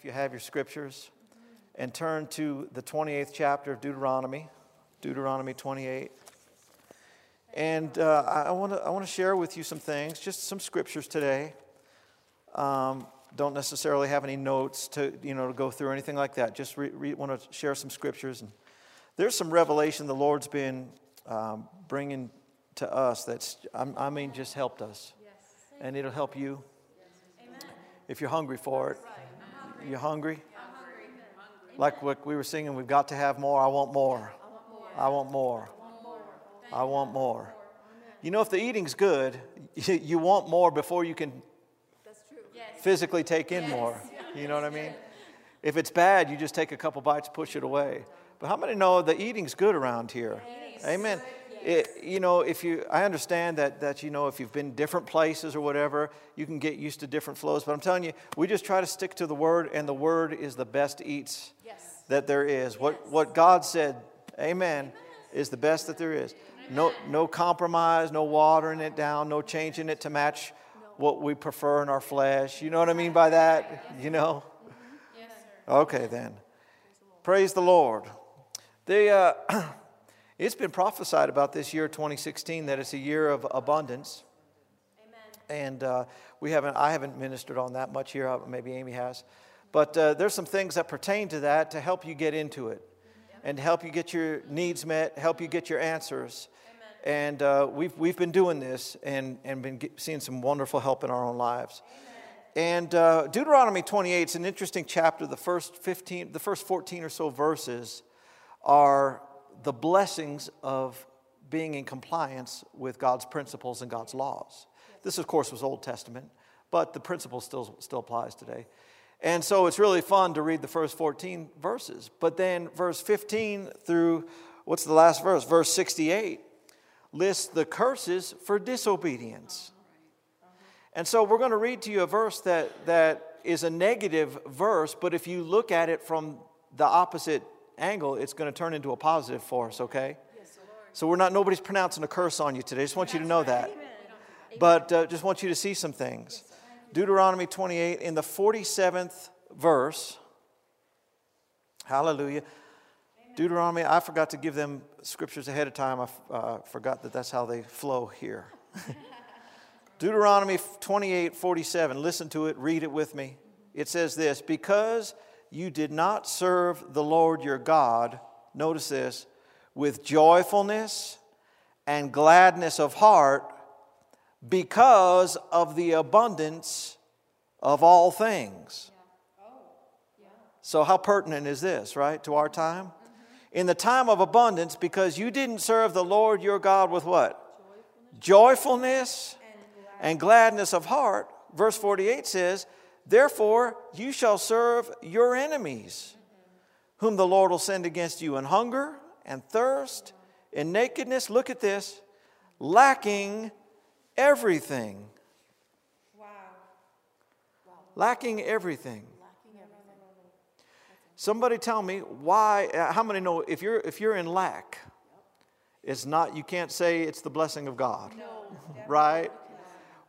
if you have your scriptures, and turn to the 28th chapter of Deuteronomy, Deuteronomy 28. And uh, I want to I want to share with you some things, just some scriptures today. Um, don't necessarily have any notes to you know to go through or anything like that. Just re, re, want to share some scriptures. And there's some revelation the Lord's been um, bringing to us. That's I mean just helped us, and it'll help you if you're hungry for it. You hungry? Like what we were singing, we've got to have more. I want more. I want more. I want more. You know, if the eating's good, you want more before you can physically take in more. You know what I mean? If it's bad, you just take a couple bites, push it away. But how many know the eating's good around here? Amen. It, you know, if you, I understand that, that, you know, if you've been different places or whatever, you can get used to different flows. But I'm telling you, we just try to stick to the Word, and the Word is the best eats yes. that there is. Yes. What, what God said, amen, is the best that there is. No, no compromise, no watering it down, no changing it to match what we prefer in our flesh. You know what I mean by that? You know? Yes, sir. Okay, then. Praise the Lord. The, uh, It's been prophesied about this year 2016 that it's a year of abundance. Amen. And uh, we haven't, I haven't ministered on that much here. Maybe Amy has. But uh, there's some things that pertain to that to help you get into it and help you get your needs met, help you get your answers. Amen. And uh, we've, we've been doing this and, and been get, seeing some wonderful help in our own lives. Amen. And uh, Deuteronomy 28 is an interesting chapter. The first 15, the first 14 or so verses are the blessings of being in compliance with God's principles and God's laws. This, of course, was Old Testament, but the principle still, still applies today. And so it's really fun to read the first 14 verses. But then verse 15 through, what's the last verse? Verse 68 lists the curses for disobedience. And so we're going to read to you a verse that, that is a negative verse, but if you look at it from the opposite angle, it's going to turn into a positive for us, okay? Yes, so we're not, nobody's pronouncing a curse on you today. I just want you to know that. But uh, just want you to see some things. Deuteronomy 28, in the 47th verse, hallelujah. Deuteronomy, I forgot to give them scriptures ahead of time. I uh, forgot that that's how they flow here. Deuteronomy 28 47, listen to it, read it with me. It says this Because you did not serve the Lord your God, notice this, with joyfulness and gladness of heart because of the abundance of all things. So, how pertinent is this, right, to our time? Mm-hmm. In the time of abundance, because you didn't serve the Lord your God with what? Joyfulness and gladness of heart. Verse 48 says, Therefore, you shall serve your enemies, whom the Lord will send against you in hunger and thirst, in nakedness. Look at this lacking everything. Wow. wow. Lacking everything. Somebody tell me why, uh, how many know if you're, if you're in lack, it's not, you can't say it's the blessing of God. No, right?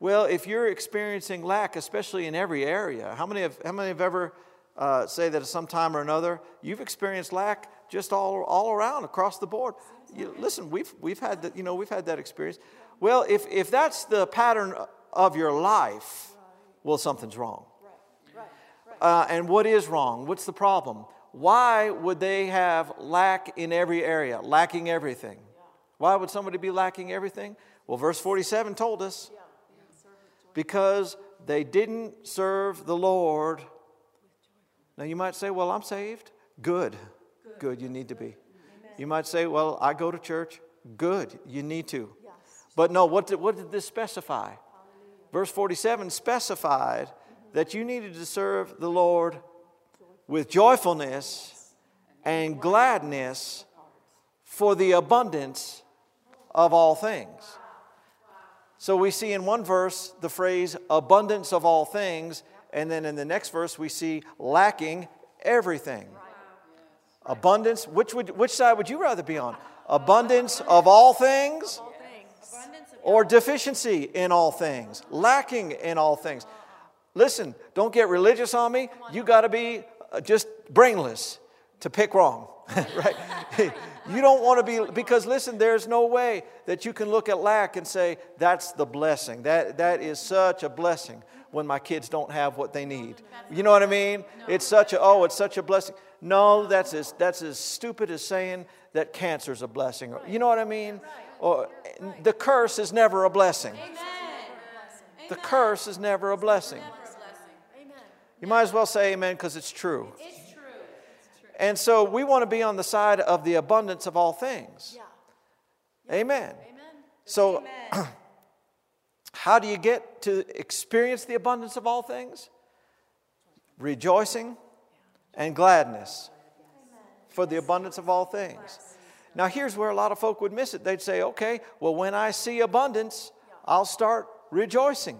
Well, if you're experiencing lack, especially in every area, how many have, how many have ever uh, say that at some time or another you've experienced lack just all, all around across the board? You, listen, we've, we've had that, you know, we've had that experience. Well, if, if that's the pattern of your life, well, something's wrong. Uh, and what is wrong? What's the problem? Why would they have lack in every area, lacking everything? Why would somebody be lacking everything? Well, verse 47 told us because they didn't serve the Lord. Now, you might say, Well, I'm saved. Good. Good, Good you need to be. You might say, Well, I go to church. Good. You need to. Yes. But no, what did, what did this specify? Hallelujah. Verse 47 specified mm-hmm. that you needed to serve the Lord with joyfulness and gladness for the abundance of all things. So we see in one verse the phrase abundance of all things, and then in the next verse we see lacking everything. Abundance, which, would, which side would you rather be on? Abundance of all things or deficiency in all things, lacking in all things. listen, don't get religious on me. You got to be uh, just brainless to pick wrong, right? you don't want to be, because listen, there's no way that you can look at lack and say, that's the blessing. That, that is such a blessing when my kids don't have what they need. You know what I mean? It's such a, oh, it's such a blessing. No, that's as, that's as stupid as saying that cancer's a blessing. You know what I mean? Or, the curse is never a blessing. The curse is never a blessing. You might as well say amen because it's true. It's true. And so we want to be on the side of the abundance of all things. Yeah. Amen. Amen. So, Amen. how do you get to experience the abundance of all things? Rejoicing and gladness for the abundance of all things. Now, here's where a lot of folk would miss it. They'd say, okay, well, when I see abundance, I'll start rejoicing.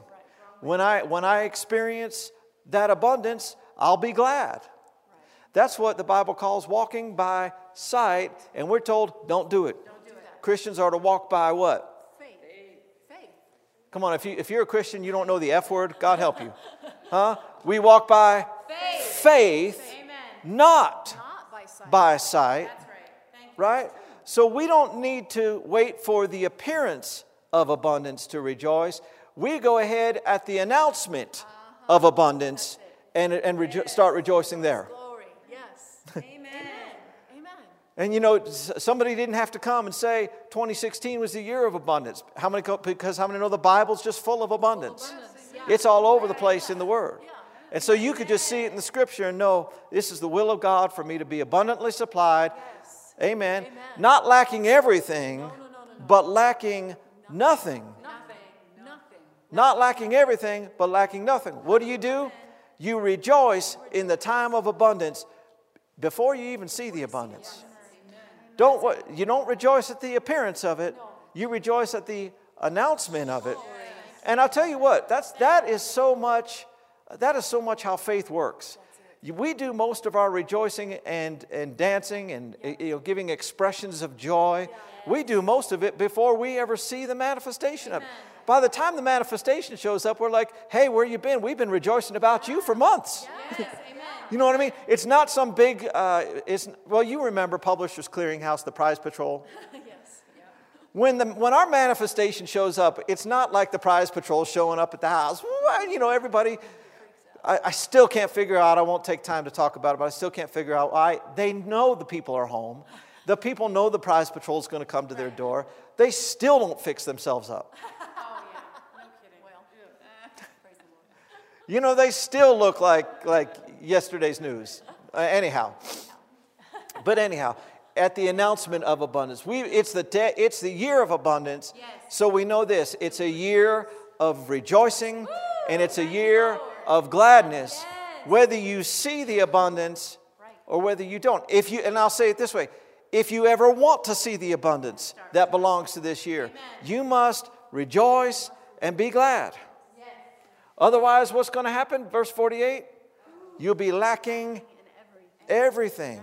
When I, when I experience that abundance, I'll be glad. That's what the Bible calls walking by sight, and we're told, don't do it. Don't do it. Christians are to walk by what? Faith. Faith. Come on, if, you, if you're a Christian, you don't know the F word, God help you. Huh? We walk by Faith. faith, not Not by sight. by sight, That's right. Thank you. right? So we don't need to wait for the appearance of abundance to rejoice. We go ahead at the announcement uh-huh. of abundance and, and rejo- start rejoicing there. Glory. Yes. Amen. Amen. And you know, somebody didn't have to come and say 2016 was the year of abundance. How many? Because how many know the Bible's just full of abundance? It's all over the place in the Word. And so you could just see it in the Scripture and know this is the will of God for me to be abundantly supplied. Amen. Not lacking everything, but lacking. Nothing. Not lacking everything, but lacking nothing. What do you do? You rejoice in the time of abundance before you even see the abundance. Don't you don't rejoice at the appearance of it. You rejoice at the announcement of it. And I'll tell you what, that's that is so much that is so much how faith works. We do most of our rejoicing and, and dancing and you know, giving expressions of joy. We do most of it before we ever see the manifestation of it. By the time the manifestation shows up, we're like, hey, where you been? We've been rejoicing about you for months. Yes. You know what I mean? It's not some big, uh, it's, well, you remember Publishers Clearinghouse, the prize patrol. yes. When, the, when our manifestation shows up, it's not like the prize patrol showing up at the house. You know, everybody, I, I still can't figure out, I won't take time to talk about it, but I still can't figure out why. They know the people are home. The people know the prize patrol is going to come to their door. They still don't fix themselves up. Oh yeah. No kidding. Well. Praise the Lord. You know, they still look like, like yesterday's news. Uh, anyhow. But anyhow, at the announcement of abundance, we, it's, the de- it's the year of abundance. Yes. So we know this it's a year of rejoicing and it's a year of gladness, Yes. whether you see the abundance Right. or whether you don't. If you, and I'll say it this way if you ever want to see the abundance that belongs to this year, you must rejoice and be glad. Otherwise, what's going to happen? Verse 48 you'll be lacking everything.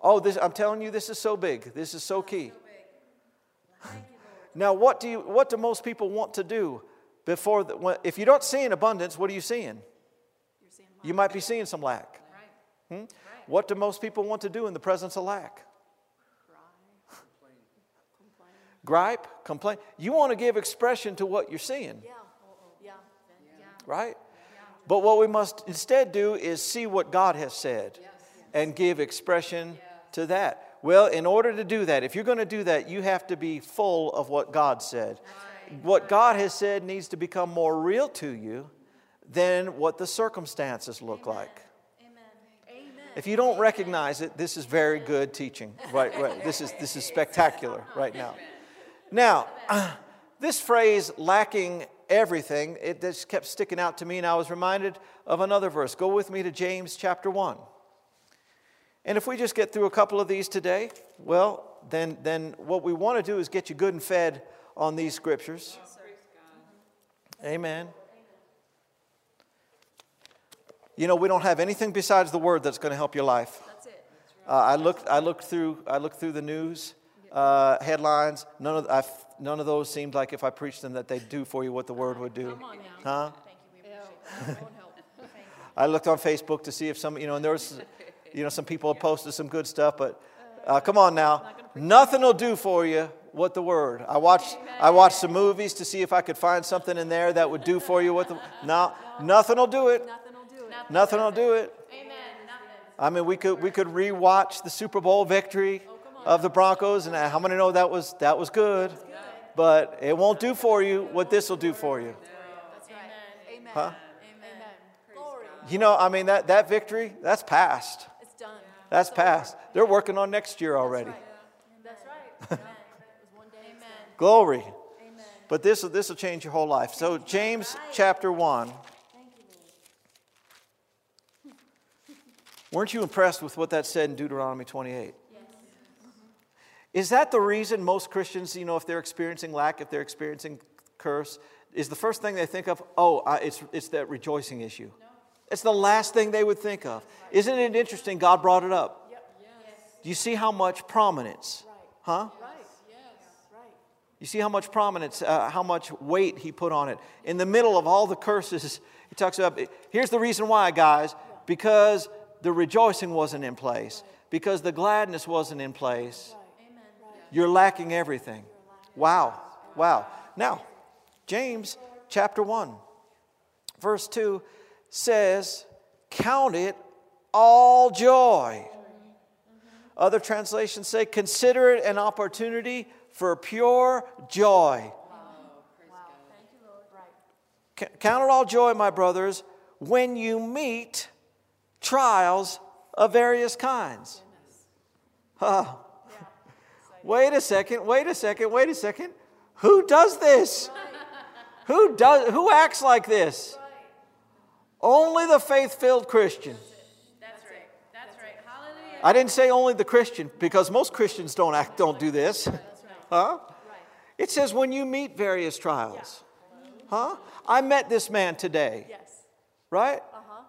Oh, this, I'm telling you, this is so big. This is so key. Now, what do, you, what do most people want to do before? The, when, if you don't see an abundance, what are you seeing? You might be seeing some lack. Hmm? What do most people want to do in the presence of lack? Gripe, complain. You want to give expression to what you're seeing. Yeah. Right? But what we must instead do is see what God has said and give expression to that. Well, in order to do that, if you're going to do that, you have to be full of what God said. What God has said needs to become more real to you than what the circumstances look like. Amen. Amen. If you don't recognize it, this is very good teaching. Right, right. This is this is spectacular right now. Now, this phrase lacking everything, it just kept sticking out to me, and I was reminded of another verse. Go with me to James chapter 1. And if we just get through a couple of these today, well, then, then what we want to do is get you good and fed on these scriptures. Amen. You know, we don't have anything besides the word that's going to help your life. That's it. Uh, I looked. I looked through. I looked through the news uh, headlines. None of. i none of those seemed like if I preached them that they'd do for you what the word would do. Come on now. Huh? Thank you. We appreciate I looked on Facebook to see if some, you know, and there was, you know, some people have posted some good stuff, but uh, come on now. Nothing will do for you what the word. I watched, I watched some movies to see if I could find something in there that would do for you what the, no, nothing will do it. Nothing will do it. Nothing will do it. Amen. I mean, we could, we could rewatch the Super Bowl victory of the Broncos, and how many know that was, that was good? But it won't do for you what this will do for you. That's right. Amen. Huh? Amen. Glory. You know, I mean, that, that victory, that's past. It's done. That's past. They're working on next year already. That's right. Amen. It was one day. Amen. Glory. Amen. But this, this will change your whole life. So, James chapter 1. Thank you, Lord. Weren't you impressed with what that said in Deuteronomy 28? Is that the reason most Christians, you know, if they're experiencing lack, if they're experiencing curse, is the first thing they think of, oh, uh, it's, it's that rejoicing issue? It's the last thing they would think of. Isn't it interesting? God brought it up. Do you see how much prominence? Huh? Right. Yes. You see how much prominence, uh, how much weight he put on it. In the middle of all the curses, he talks about here's the reason why, guys because the rejoicing wasn't in place, because the gladness wasn't in place. Amen. You're lacking everything. Wow. Wow. Now, James chapter 1, verse 2 says, Count it all joy. Other translations say, Consider it an opportunity for pure joy. Count it all joy, my brothers, when you meet trials of various kinds. Huh. Wait a second, wait a second, wait a second. Who does this? Who does who acts like this? Only the faith-filled Christian. That's right. That's right. Hallelujah. I didn't say only the Christian because most Christians don't act don't do this. Huh? It says when you meet various trials. Huh? I met this man today, Yes. right? Uh huh.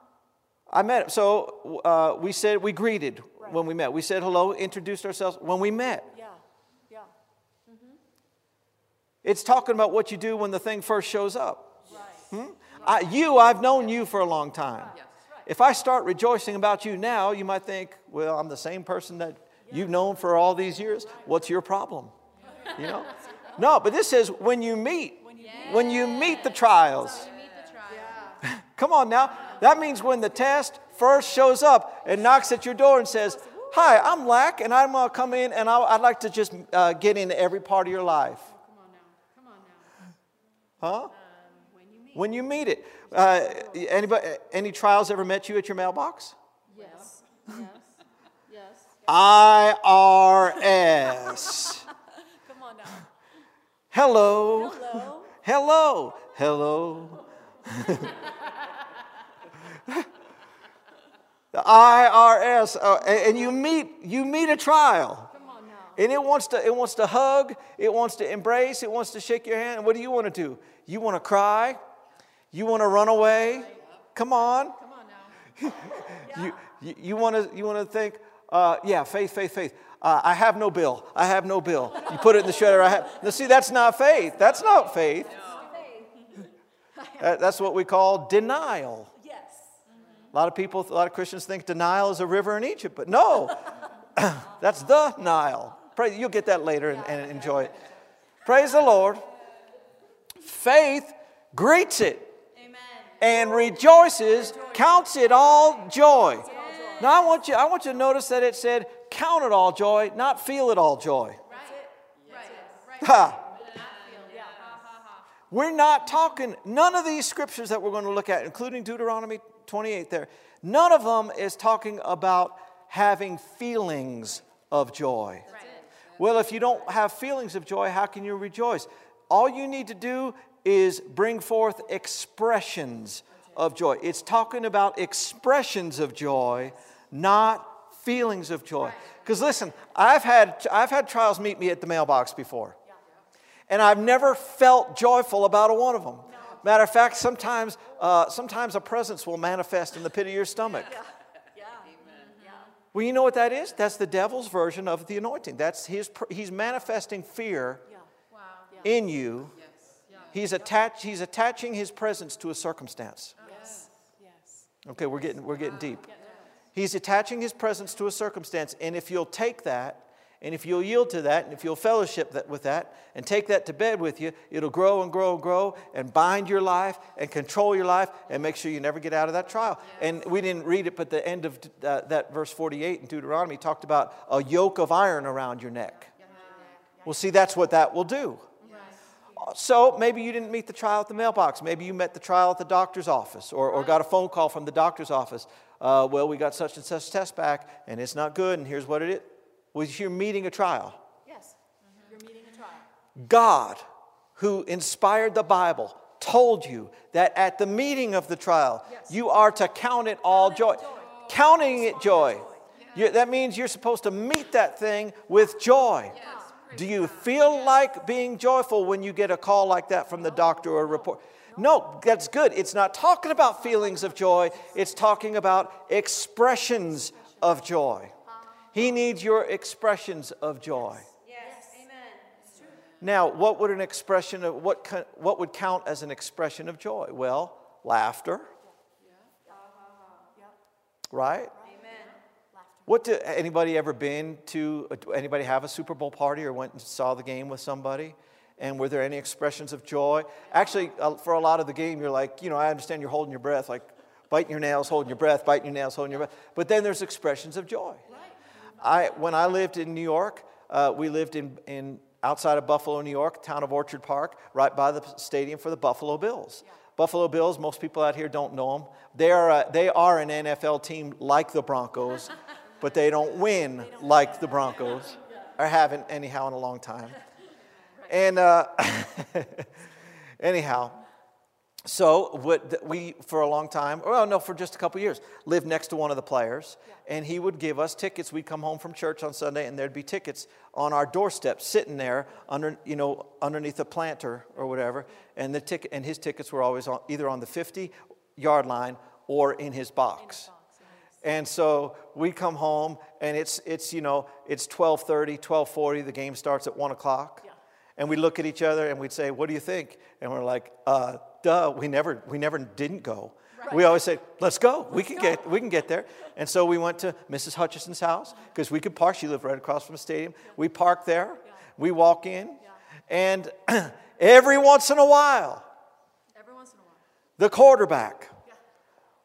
I met him. So uh, we said, we greeted when we met. We said hello, introduced ourselves when we met. Yeah. Yeah. It's talking about what you do when the thing first shows up. Right. Hmm? I, you, I've known you for a long time. If I start rejoicing about you now, you might think, well, I'm the same person that you've known for all these years. What's your problem? You know? No, but this says when you meet, when you meet the trials. You meet the trial. Come on now. That means when the test first shows up and knocks at your door and says, Hi, I'm Lack, and I'm going to come in and I- I'd like to just uh, get into every part of your life. Come on now. Come on now. Huh? Um, when you meet. When you meet it. Uh, anybody, any trials ever met you at your mailbox? Yes. Yes. Yes. IRS. Come on now. Hello. Hello. Hello. Hello. the IRS, uh, and and you meet you meet a trial, Come on now. and it wants to it wants to hug, it wants to embrace, it wants to shake your hand. What do you want to do? You want to cry, you want to run away. Come on, Come on now. you you, you want to you want to think, uh, yeah, faith, faith, faith. Uh, I have no bill. I have no bill. You put it in the shredder. I have. Now, see, that's not faith. That's not faith. That- that's what we call denial. Yes. A lot of people, a lot of Christians think denial is a river in Egypt, but no, that's the Nile. Pray, you'll get that later and, and enjoy it. Praise the Lord. Faith greets it Amen. and rejoices, counts it all joy. Now I want you, I want you to notice that it said, count it all joy, not feel it all joy. Right. Right. Ha. We're not talking, none of these scriptures that we're going to look at, including Deuteronomy 28 there, none of them is talking about having feelings of joy. Well, if you don't have feelings of joy, how can you rejoice? All you need to do is bring forth expressions of joy. It's talking about expressions of joy, not feelings of joy. Because listen, I've had, I've had trials meet me at the mailbox before. And I've never felt joyful about a one of them. Matter of fact, sometimes, uh, sometimes a presence will manifest in the pit of your stomach. Yeah. Yeah. Well, you know what that is? That's the devil's version of the anointing. That's his, he's manifesting fear Yeah. Wow. In you. He's, attach, he's attaching his presence to a circumstance. Okay, we're getting, we're getting deep. He's attaching his presence to a circumstance, and if you'll take that, and if you'll yield to that, and if you'll fellowship that, with that, and take that to bed with you, it'll grow and grow and grow and bind your life and control your life and make sure you never get out of that trial. And we didn't read it, but the end of uh, that verse 48 in Deuteronomy talked about a yoke of iron around your neck. Well, see, that's what that will do. So maybe you didn't meet the trial at the mailbox. Maybe you met the trial at the doctor's office or, or got a phone call from the doctor's office. Uh, well, we got such and such test back and it's not good, and here's what it is. Well, you're meeting a trial. Yes, you're meeting a trial. God, who inspired the Bible, told you that at the meeting of the trial, Yes. you are to count it all joy. Counting it joy. You- that means you're supposed to meet that thing with joy. Do you feel like being joyful when you get a call like that from the doctor or a report? No, that's good. It's not talking about feelings of joy, it's talking about expressions of joy. He needs your expressions of joy. Yes, amen. Now, what would an expression of what what would count as an expression of joy? Well, laughter. Right? What do anybody ever been to anybody have a Super Bowl party or went and saw the game with somebody? And were there any expressions of joy? Actually, uh, for a lot of the game, you're like, you know, I understand you're holding your breath, like biting your nails, holding your breath, biting your nails, holding your breath. But then there's expressions of joy. I, when I lived in New York, uh, we lived in, in outside of Buffalo, New York, town of Orchard Park, right by the stadium for the Buffalo Bills. Buffalo Bills, most people out here don't know them. They are, a, they are an NFL team like the Broncos, but they don't win like the Broncos, or haven't anyhow in a long time. And uh, anyhow, so what we, for a long time, well, no, for just a couple years, lived next to one of the players, and he would give us tickets. We'd come home from church on Sunday, and there'd be tickets on our doorstep, sitting there under, you know, underneath a planter or whatever. And the ticket, and his tickets were always on, either on the 50 yard line or in his box. And so we come home, and it's, it's you know, it's 12:30, 12:40. The game starts at one o'clock, and we look at each other and we'd say, "What do you think?" And we're like, uh, "Duh, we never, we never didn't go." We always say, "Let's go. we can get, we can get there." And so we went to Mrs. Hutchison's house because we could park. She lived right across from the stadium. We parked there. We walk in, and every once in a while, Every once in a while. the quarterback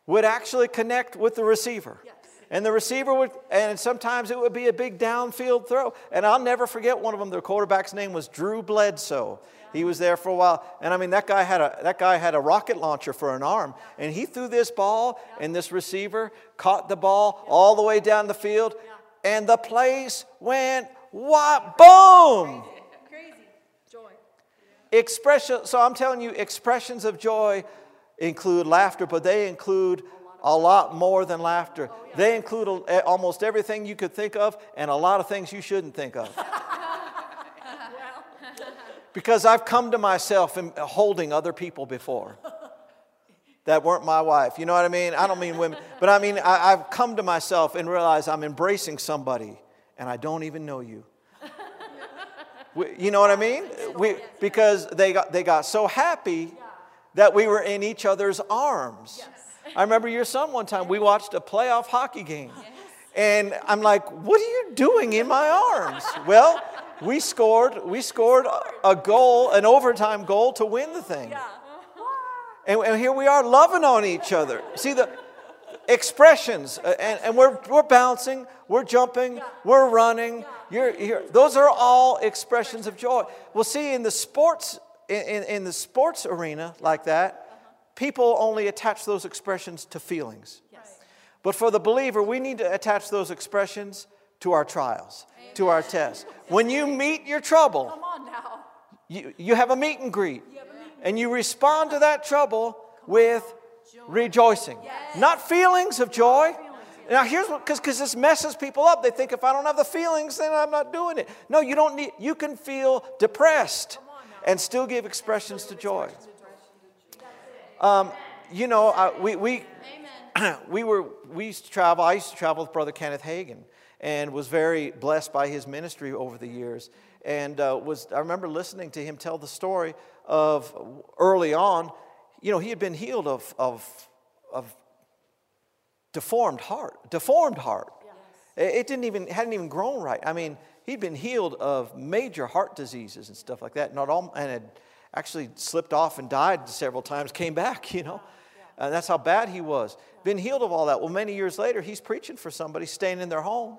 would actually connect with the receiver. Yes. And the receiver would, and sometimes it would be a big downfield throw. And I'll never forget one of them. The quarterback's name was Drew Bledsoe. He was there for a while. And I mean, that guy had a, that guy had a rocket launcher for an arm. And he threw this ball, and this receiver caught the ball all the way down the field. And the place went, what? Boom! Crazy. Joy. Expression, so I'm telling you, expressions of joy include laughter, but they include a lot more than laughter. Oh, they include a- almost everything you could think of and a lot of things you shouldn't think of. because I've come to myself in uh, holding other people before that weren't my wife. You know what I mean? I don't mean women, but I mean, I, I've come to myself and realized I'm embracing somebody and I don't even know you. We- You know what I mean? We, because they got, they got so happy that we were in each other's arms. I remember your son one time, we watched a playoff hockey game. And I'm like, what are you doing in my arms? Well, we scored, we scored a goal, an overtime goal to win the thing. And, and here we are loving on each other. See the expressions, uh, and, and we're, we're bouncing, we're jumping, we're running. You're, you're, those are all expressions of joy. Well, see, in the sports, in, in, in the sports arena like that, people only attach those expressions to feelings. Yes. But for the believer, we need to attach those expressions to our trials, to our tests. When you meet your trouble, Come on now. you, you have a meet and greet, and you respond to that trouble with rejoicing, not feelings of joy. Now, here's what, because this messes people up. They think if I don't have the feelings, then I'm not doing it. No, you don't need, you can feel depressed and still give expressions to joy. Um, you know, uh, we, we, we were we used to travel. I used to travel with Brother Kenneth Hagin, and was very blessed by his ministry over the years. And uh, was I remember listening to him tell the story of early on. You know, he had been healed of of of deformed heart, deformed heart. It it didn't even, hadn't even grown right. I mean, he'd been healed of major heart diseases and stuff like that, not all, and had actually slipped off and died several times, came back, you know. And that's how bad he was. Been healed of all that. Well, many years later, he's preaching for somebody staying in their home.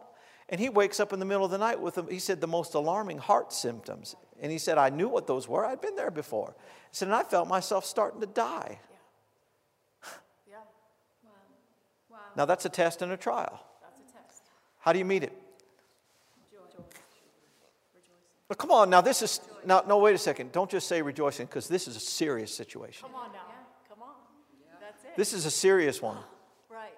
And he wakes up in the middle of the night with, him he said, the most alarming heart symptoms. And he said, I knew what those were. I'd been there before. He said, and I felt myself starting to die. Yeah. Wow. Wow. Now, that's a test and a trial. That's a test. How do you meet it? Joy. Rejoicing. Well, come on, now this is, now, no, wait a second. Don't just say rejoicing, because this is a serious situation. Come on now. Come on. Yeah. That's it. This is a serious one. Right.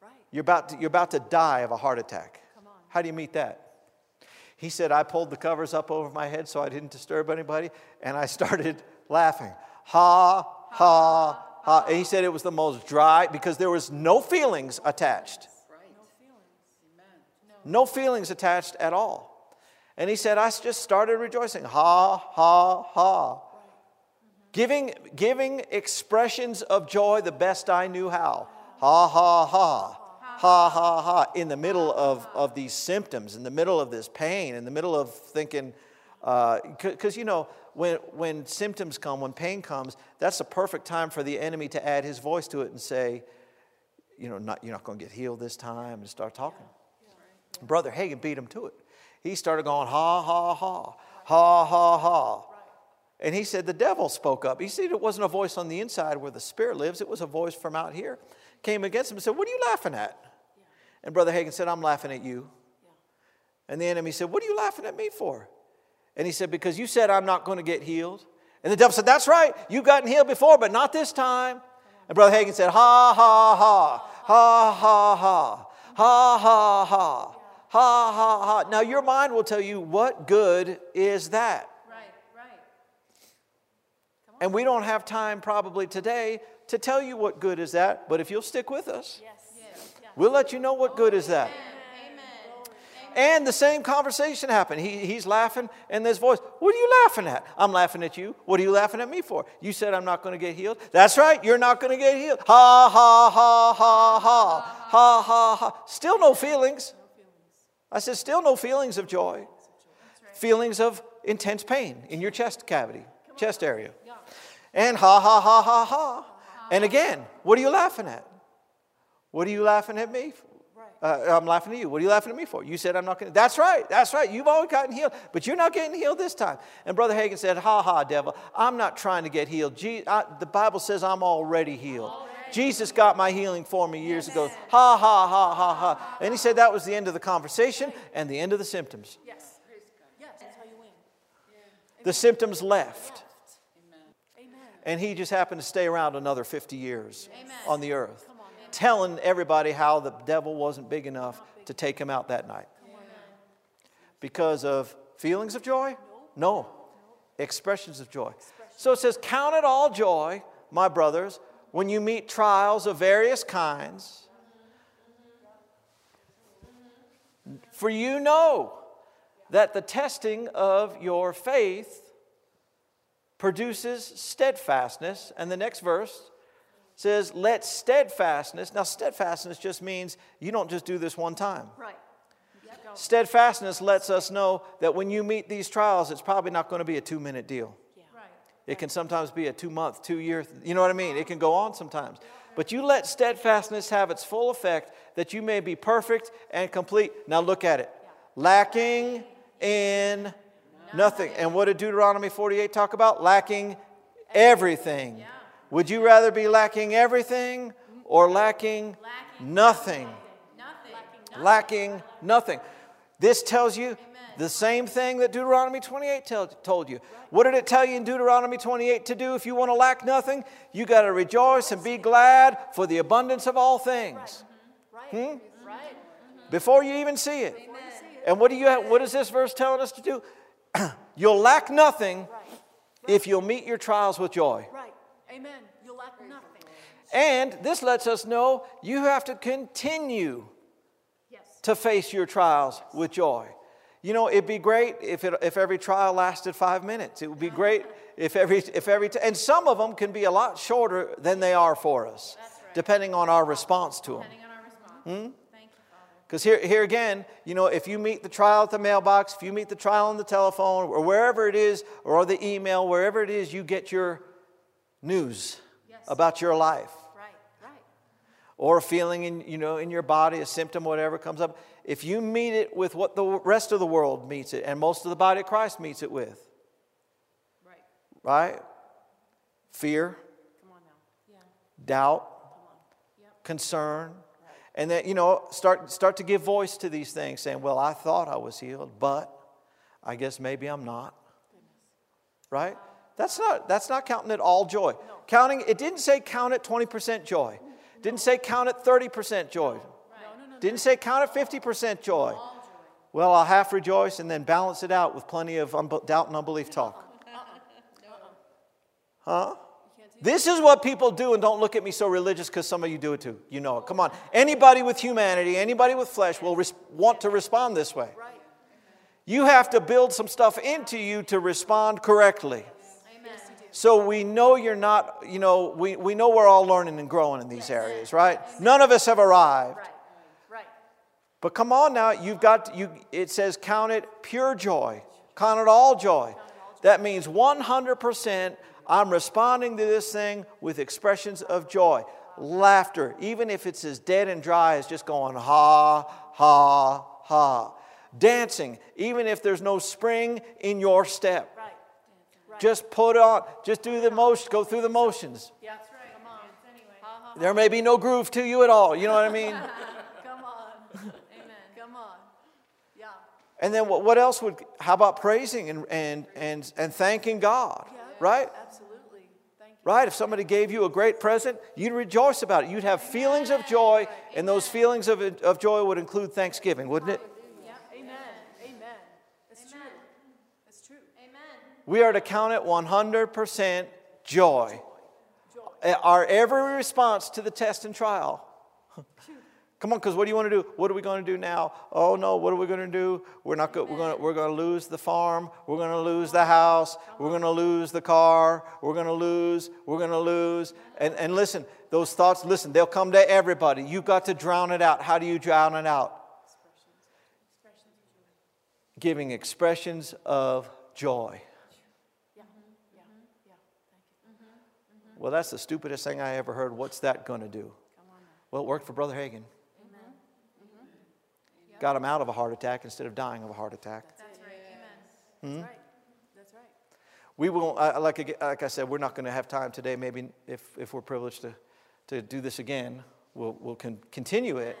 Right. You're about to, you're about to die of a heart attack. Come on. How do you meet that? He said, I pulled the covers up over my head so I didn't disturb anybody, and I started laughing. Ha, ha, ha. And he said it was the most dry because there was no feelings attached. No feelings. No feelings attached at all. And he said, I just started rejoicing. Ha, ha, ha. Giving, giving expressions of joy the best I knew how. Ha, ha, ha. Ha, ha, ha. In the middle of, of these symptoms, in the middle of this pain, in the middle of thinking, uh, because you know, when, when symptoms come, when pain comes, that's the perfect time for the enemy to add his voice to it and say, you know, not, you're not going to get healed this time, and start talking. Brother Hagin beat him to it. He started going, ha, ha, ha, ha, ha, ha. And he said, the devil spoke up. He said it wasn't a voice on the inside where the spirit lives, it was a voice from out here. Came against him and said, What are you laughing at? And Brother Hagin said, I'm laughing at you. And the enemy said, What are you laughing at me for? And he said, Because you said I'm not going to get healed. And the devil said, That's right. You've gotten healed before, but not this time. And Brother Hagin said, Ha, ha, ha, ha, ha, ha, ha, ha, ha, ha, ha, ha. Now, your mind will tell you, What good is that? Right. Right. And we don't have time probably today to tell you what good is that, but if you'll stick with us, Yes. Yes. We'll let you know what good is that. Amen. And the same conversation happened. He, he's laughing, and this voice, What are you laughing at? I'm laughing at you. What are you laughing at me for? You said I'm not going to get healed. That's right, you're not going to get healed. Ha, ha, ha, ha, ha, ha, ha, ha. Still no feelings. I said, Still no feelings of joy. Feelings of intense pain in your chest cavity, chest area. And ha, ha, ha, ha, ha. And again, what are you laughing at? What are you laughing at me? for? Uh, I'm laughing at you. What are you laughing at me for? You said I'm not going to. That's right. That's right. You've always gotten healed, but you're not getting healed this time. And Brother Hagin said, Ha ha, devil. I'm not trying to get healed. Je- I, the Bible says I'm already healed. Jesus got my healing for me years ago. Ha ha ha ha ha. And he said that was the end of the conversation and the end of the symptoms. Yes. Yes. That's how you win. The symptoms left. Amen. And he just happened to stay around another 50 years on the earth, Come on. Amen. telling everybody how the devil wasn't big enough to take him out that night. Because of feelings of joy? No. Expressions of joy. So it says, Count it all joy, my brothers, when you meet trials of various kinds. For you know that the testing of your faith produces steadfastness. And the next verse says, Let steadfastness, now steadfastness just means you don't just do this one time. Right. Steadfastness lets us know that when you meet these trials, it's probably not going to be a two minute deal. It can sometimes be a two month, two year, you know what I mean? It can go on sometimes. But you let steadfastness have its full effect that you may be perfect and complete. Now look at it. Lacking in nothing. And what did Deuteronomy 48 talk about? Lacking everything. Would you rather be lacking everything or lacking nothing? Nothing. lacking nothing. This tells you the same thing that Deuteronomy 28 tell, told you. What did it tell you in Deuteronomy 28 to do if you want to lack nothing? You got to rejoice and be glad for the abundance of all things Right. Hmm? Right. before you even see it. Amen. And what do you have, what is this verse telling us to do? you'll lack nothing if you'll meet your trials with joy. Right. Amen. You'll lack nothing. And this lets us know you have to continue Yes. to face your trials with joy. You know, it'd be great if, it, if every trial lasted five minutes. It would be great if every, if every, t- and some of them can be a lot shorter than they are for us. Right. depending on our response to them. Depending on our response. Hmm? Thank you, Father. Because here, here again, you know, if you meet the trial at the mailbox, if you meet the trial on the telephone, or wherever it is, or the email, wherever it is, you get your news Yes. about your life. Right, right. or a feeling in, you know, in your body, a symptom, whatever comes up, if you meet it with what the rest of the world meets it, and most of the body of Christ meets it with, Right. right? Fear, Come on now. Yeah. doubt, Come on. Yep. concern, and then, you know, start, start to give voice to these things, saying, Well, I thought I was healed, but I guess maybe I'm not. Right? That's not, that's not counting it all joy. Counting, it didn't say count it 20% joy. Didn't say count it 30% joy. Didn't say count it 50% joy. Well, I'll half rejoice and then balance it out with plenty of doubt and unbelief talk. Huh? This is what people do, and don't look at me so religious because some of you do it too. You know it. Come on. Anybody with humanity, anybody with flesh will res- want to respond this way. You have to build some stuff into you to respond correctly. So we know you're not, you know, we, we know we're all learning and growing in these areas, right? None of us have arrived. Right. Right. But come on now, you've got you it says count it pure joy. Count it all joy. That means 100% I'm responding to this thing with expressions of joy. Laughter, even if it's as dead and dry as just going ha ha ha. Dancing, even if there's no spring in your step. Right. Right. Just put on, just do the motion, go through the motions. Yeah, that's right. Come on. Anyway. Ha, ha, There may be no groove to you at all, you know what I mean? Come on. Amen. Come on. Yeah. And then what, what else would, how about praising and, and, and, and thanking God, right? Absolutely. Thank you. Right? If somebody gave you a great present, you'd rejoice about it. You'd have feelings of joy, and those feelings of, of joy would include thanksgiving, wouldn't it? Yeah. Amen. Amen. It's true. It's true. Amen. We are to count it 100% joy. Uh, Our every response to the test and trial. Come on, because what do you want to do? What are we going to do now? Oh no, what are we going to do? We're not go- we're going to, we're going to lose the farm. We're going to lose the house. We're going to lose the car. We're going to lose. We're going to lose. And, and listen, those thoughts, listen, they'll come to everybody. You've got to drown it out. How do you drown it out? Giving expressions of joy. Yeah. Yeah. Yeah. Thank you. Well, that's the stupidest thing I ever heard. What's that going to do? Come on now. Well, it worked for Brother Hagin. Amen. Got him out of a heart attack instead of dying of a heart attack. That's right. Hmm? That's right. That's right. We won't, uh, like, like I said, we're not going to have time today. Maybe if, if we're privileged to, to do this again, we'll, we'll con- continue it.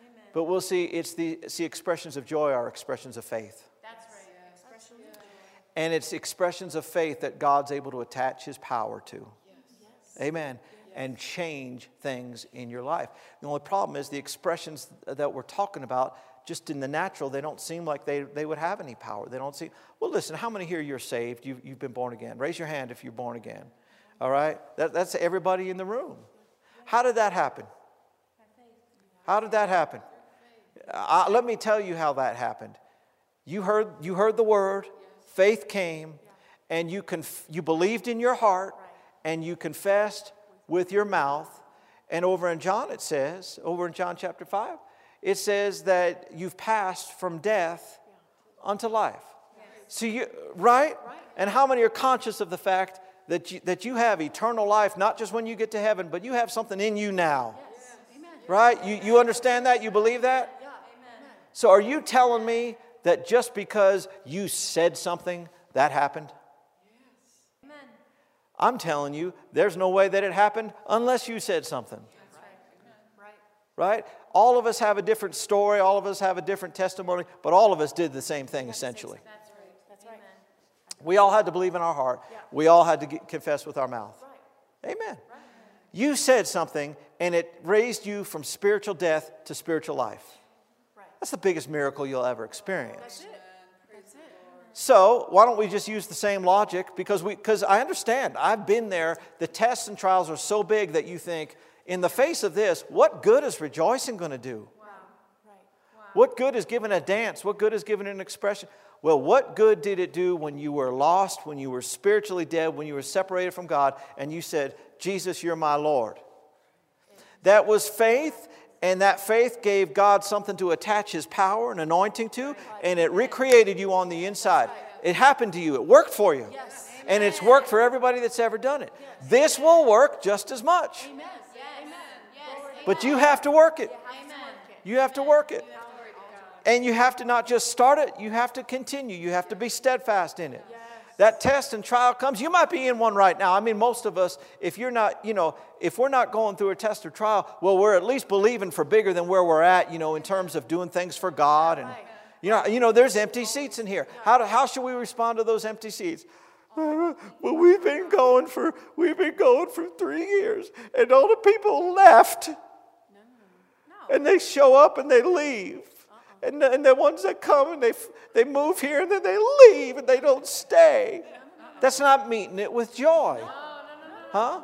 Amen. But we'll see, it's the, see, expressions of joy are expressions of faith. That's right. Expression of joy. And it's expressions of faith that God's able to attach his power to. Amen. And change things in your life. The only problem is the expressions that we're talking about, just in the natural, they don't seem like they, they would have any power. They don't seem. Well, listen, how many here you're saved? You, you've been born again. Raise your hand if you're born again. All right? That, that's everybody in the room. How did that happen? How did that happen? Let me tell you how that happened. You heard, you heard the word, faith came, and you, conf- you believed in your heart, and you confessed with your mouth. And over in John, it says, over in John chapter 5, it says that you've passed from death unto life. So you, right? And how many are conscious of the fact that you, that you have eternal life, not just when you get to heaven, but you have something in you now? Right? You, you understand that? You believe that? So are you telling me that just because you said something, that happened? Amen. I'm telling you, there's no way that it happened unless you said something, right. Right. right? All of us have a different story, all of us have a different testimony, but all of us did the same thing essentially. That's right. That's right. We all had to believe in our heart, we all had to get, confess with our mouth. Amen. You said something and it raised you from spiritual death to spiritual life. That's the biggest miracle you'll ever experience. So why don't we just use the same logic? Because we, because I understand. I've been there. The tests and trials are so big that you think, in the face of this, what good is rejoicing going to do? Wow. Right. Wow. What good is giving a dance? What good is giving an expression? Well, what good did it do when you were lost, when you were spiritually dead, when you were separated from God, and you said, Jesus, you're my Lord? That was faith, and that faith gave God something to attach His power and anointing to, and it recreated you on the inside. It happened to you, it worked for you. Yes. And it's worked for everybody that's ever done it. This will work just as much. Amen. Yes. Amen. Yes. But you have to work it. You have to work it. And you have to not just start it, you have to continue. You have to be steadfast in it. That test and trial comes. You might be in one right now. I mean, most of us, if you're not, you know, if we're not going through a test or trial, well, we're at least believing for bigger than where we're at, you know, in terms of doing things for God. And, you know, you know there's empty seats in here. How, do, how should we respond to those empty seats? Well, we've been going for we've been going for three years, and all the people left. And they show up and they leave. And, the, and the ones that come and they, they move here and then they leave and they don't stay. That's not meeting it with joy. Huh?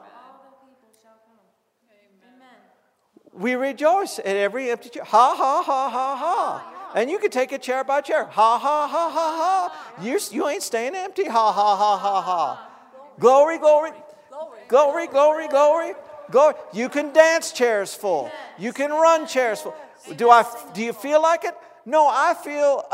We rejoice at every empty chair. Ha, ha, ha, ha, ha. And you can take it chair by chair. Ha, ha, ha, ha, ha. You, you ain't staying empty. Ha, ha, ha, ha, ha. Glory, glory. Glory, glory, glory. Glory. You can dance chairs full. You can run chairs full. Do, I, do you feel like it? No, I feel,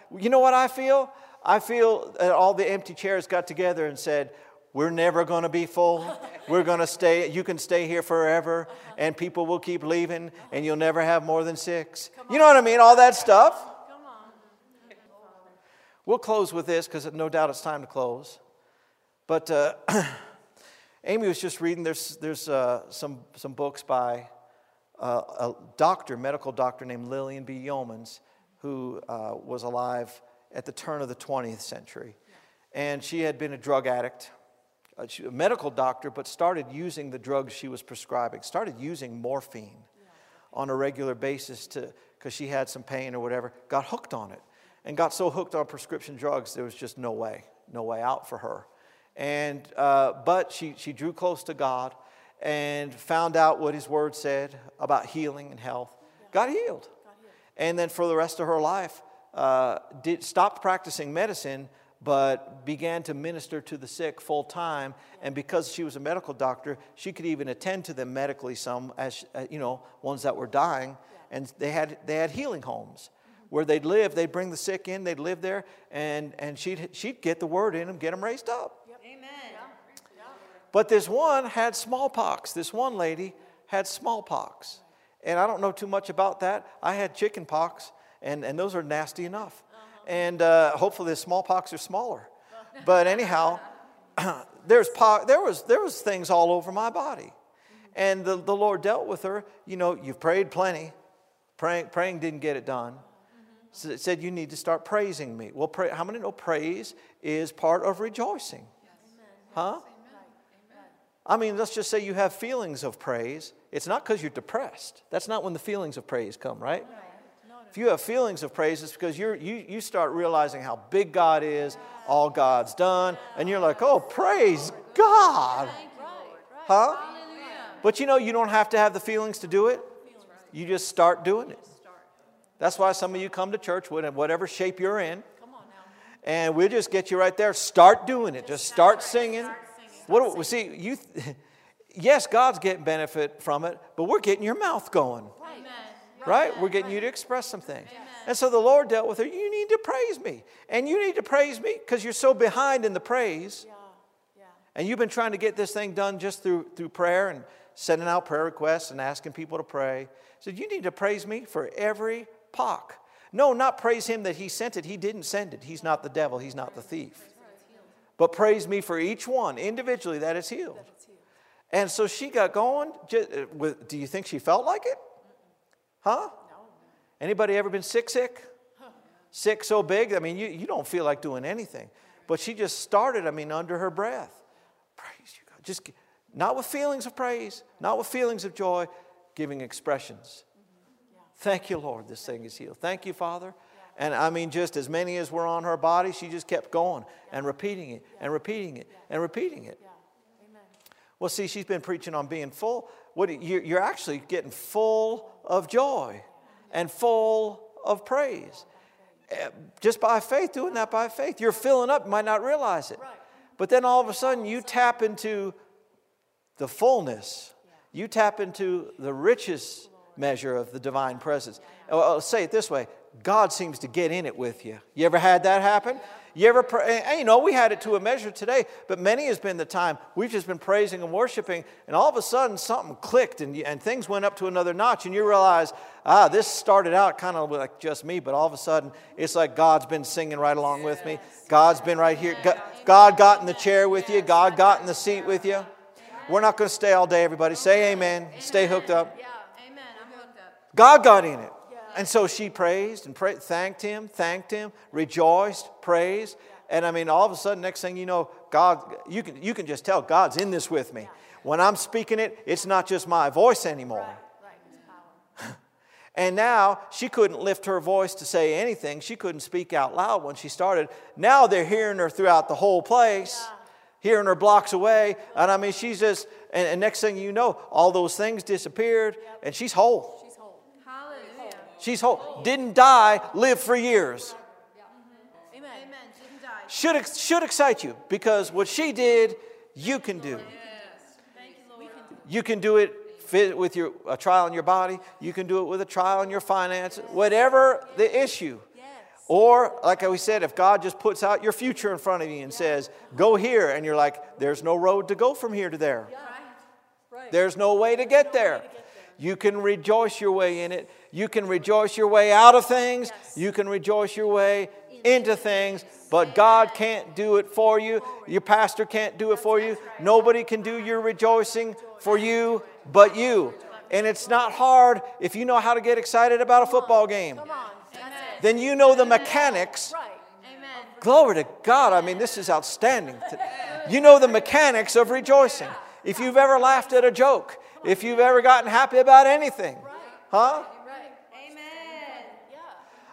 you know what I feel? I feel that all the empty chairs got together and said, we're never going to be full. We're going to stay. You can stay here forever, and people will keep leaving, and you'll never have more than six. You know what I mean? All that stuff. We'll close with this because no doubt it's time to close. But uh, Amy was just reading. There's there's uh, some some books by uh, a doctor, medical doctor named Lillian B. Yeomans, who uh, was alive at the turn of the 20th century, and she had been a drug addict a, a medical doctor, but started using the drugs she was prescribing, started using morphine on a regular basis to because she had some pain or whatever, got hooked on it and got so hooked on prescription drugs there was just no way, no way out for her. And uh, but she she drew close to God and found out what His Word said about healing and health. Got healed, and then for the rest of her life, uh, did stopped practicing medicine but began to minister to the sick full time. And because she was a medical doctor, she could even attend to them medically, some as uh, you know, ones that were dying. And they had, they had healing homes where they'd live. They'd bring the sick in, they'd live there, and, and she'd, she'd get the word in them, get them raised up. But this one had smallpox. This one lady had smallpox. And I don't know too much about that. I had chicken pox, and, and those are nasty enough uh-huh. and uh, hopefully the smallpox are smaller. But anyhow, there's po- there, was, there was things all over my body. Mm-hmm. And the, the Lord dealt with her. You know, you've prayed plenty. Praying, praying didn't get it done. Mm-hmm. So it said you need to start praising me. Well, pray, how many know praise is part of rejoicing? Huh? I mean, let's just say you have feelings of praise. It's not because you're depressed. That's not when the feelings of praise come, right? If you have feelings of praise, it's because you you, you start realizing how big God is, all God's done, and you're like, oh, praise God. Huh? But you know, you don't have to have the feelings to do it. You just start doing it. That's why some of you come to church, whatever shape you're in, and we'll just get you right there. Start doing it. Just start singing. What do, see you? Yes, God's getting benefit from it, but we're getting your mouth going right? We're getting you to express some things. And so the Lord dealt with her. You need to praise me. And you need to praise me because you're so behind in the praise. And you've been trying to get this thing done just through, through prayer and sending out prayer requests and asking people to pray. So you need to praise me for every pock. No, not praise him that he sent it. He didn't send it. He's not the devil. He's not the thief. But praise me for each one individually that is healed. And so she got going. Uh, do you think she felt like it? Huh? Anybody ever been sick, sick? Sick so big, I mean, you, you don't feel like doing anything. But she just started, I mean, under her breath. Praise you, God. Just not with feelings of praise, not with feelings of joy, giving expressions. Thank you, Lord, this thing is healed. Thank you, Father. And I mean, just as many as were on her body, she just kept going and repeating it and repeating it and repeating it. Well, see, she's been preaching on being full. What, you're actually getting full of joy and full of praise. Eh, just by faith, doing that by faith. You're filling up, might not realize it. But then all of a sudden, you tap into the fullness. you tap into the richest measure of the divine presence. I'll say it this way God seems to get in it with you. You ever had that happen? You ever, pray, and, you know, we had it to a measure today, but many has been the time we've just been praising and worshiping, and all of a sudden something clicked and, and things went up to another notch, and you realize, ah, this started out kind of like just me, but all of a sudden it's like God's been singing right along with me. God's been right here. God got in the chair with you, God got in the seat with you. We're not going to stay all day, everybody. Say amen. Stay hooked up. God got in it. And so she praised and prayed, thanked him, thanked him, rejoiced, praised. And I mean, all of a sudden, next thing you know, God, you can, you can just tell God's in this with me. When I'm speaking it, it's not just my voice anymore. and now she couldn't lift her voice to say anything. She couldn't speak out loud when she started. Now they're hearing her throughout the whole place, hearing her blocks away. And I mean, she's just, and, and next thing you know, all those things disappeared and she's whole. She's whole. Didn't die, lived for years. Amen. Didn't die. Should, should excite you because what she did, you can do. You can do it with your, a trial in your body. You can do it with a trial in your finances. Whatever the issue. Or, like we said, if God just puts out your future in front of you and says, go here, and you're like, there's no road to go from here to there. There's no way to get there. You can rejoice your way in it. You can rejoice your way out of things. You can rejoice your way into things. But God can't do it for you. Your pastor can't do it for you. Nobody can do your rejoicing for you but you. And it's not hard if you know how to get excited about a football game. Then you know the mechanics. Glory to God. I mean, this is outstanding. You know the mechanics of rejoicing. If you've ever laughed at a joke, if you've ever gotten happy about anything. Huh?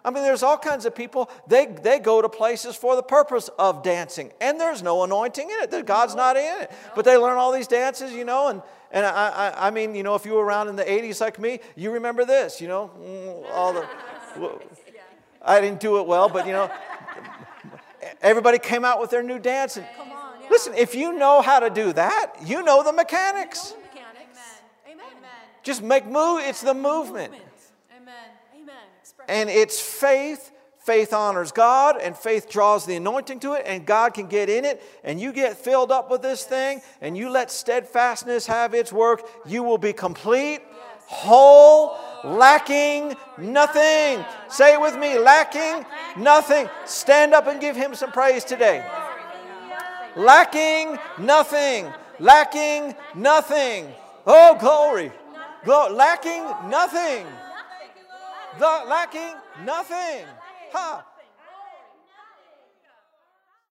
I mean, there's all kinds of people, they, they go to places for the purpose of dancing, and there's no anointing in it. God's not in it. But they learn all these dances, you know, and, and I, I, I mean, you know, if you were around in the 80s like me, you remember this, you know, mm, all the. I didn't do it well, but, you know, everybody came out with their new dance. And, listen, if you know how to do that, you know the mechanics. Mechanics. Amen. Just make move. It's the movement. And it's faith. Faith honors God, and faith draws the anointing to it, and God can get in it, and you get filled up with this thing, and you let steadfastness have its work. You will be complete, whole, lacking nothing. Say it with me lacking nothing. Stand up and give Him some praise today. Lacking nothing. Lacking nothing. Oh, glory lacking nothing. The, lacking nothing. Ha.